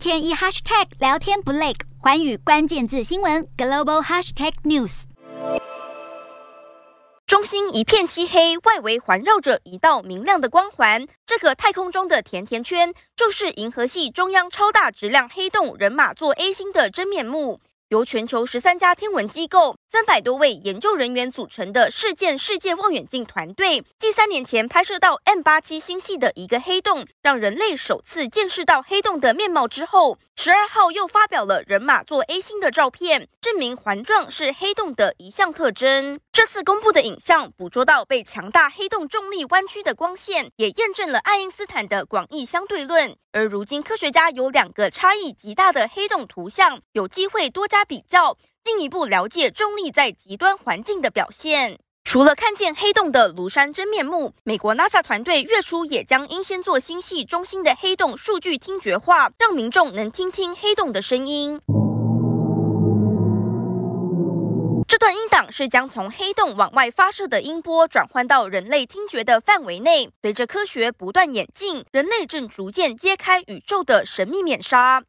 天一 hashtag 聊天不累，环宇关键字新闻 global hashtag news。中心一片漆黑，外围环绕着一道明亮的光环。这个太空中的甜甜圈，就是银河系中央超大质量黑洞人马座 A 星的真面目。由全球十三家天文机构、三百多位研究人员组成的事件世界望远镜团队，继三年前拍摄到 M 八七星系的一个黑洞，让人类首次见识到黑洞的面貌之后，十二号又发表了人马座 A 星的照片，证明环状是黑洞的一项特征。这次公布的影像捕捉到被强大黑洞重力弯曲的光线，也验证了爱因斯坦的广义相对论。而如今，科学家有两个差异极大的黑洞图像，有机会多加比较，进一步了解重力在极端环境的表现。除了看见黑洞的庐山真面目，美国 NASA 团队月初也将英仙座星系中心的黑洞数据听觉化，让民众能听听黑洞的声音。段音档是将从黑洞往外发射的音波转换到人类听觉的范围内。随着科学不断演进，人类正逐渐揭开宇宙的神秘面纱。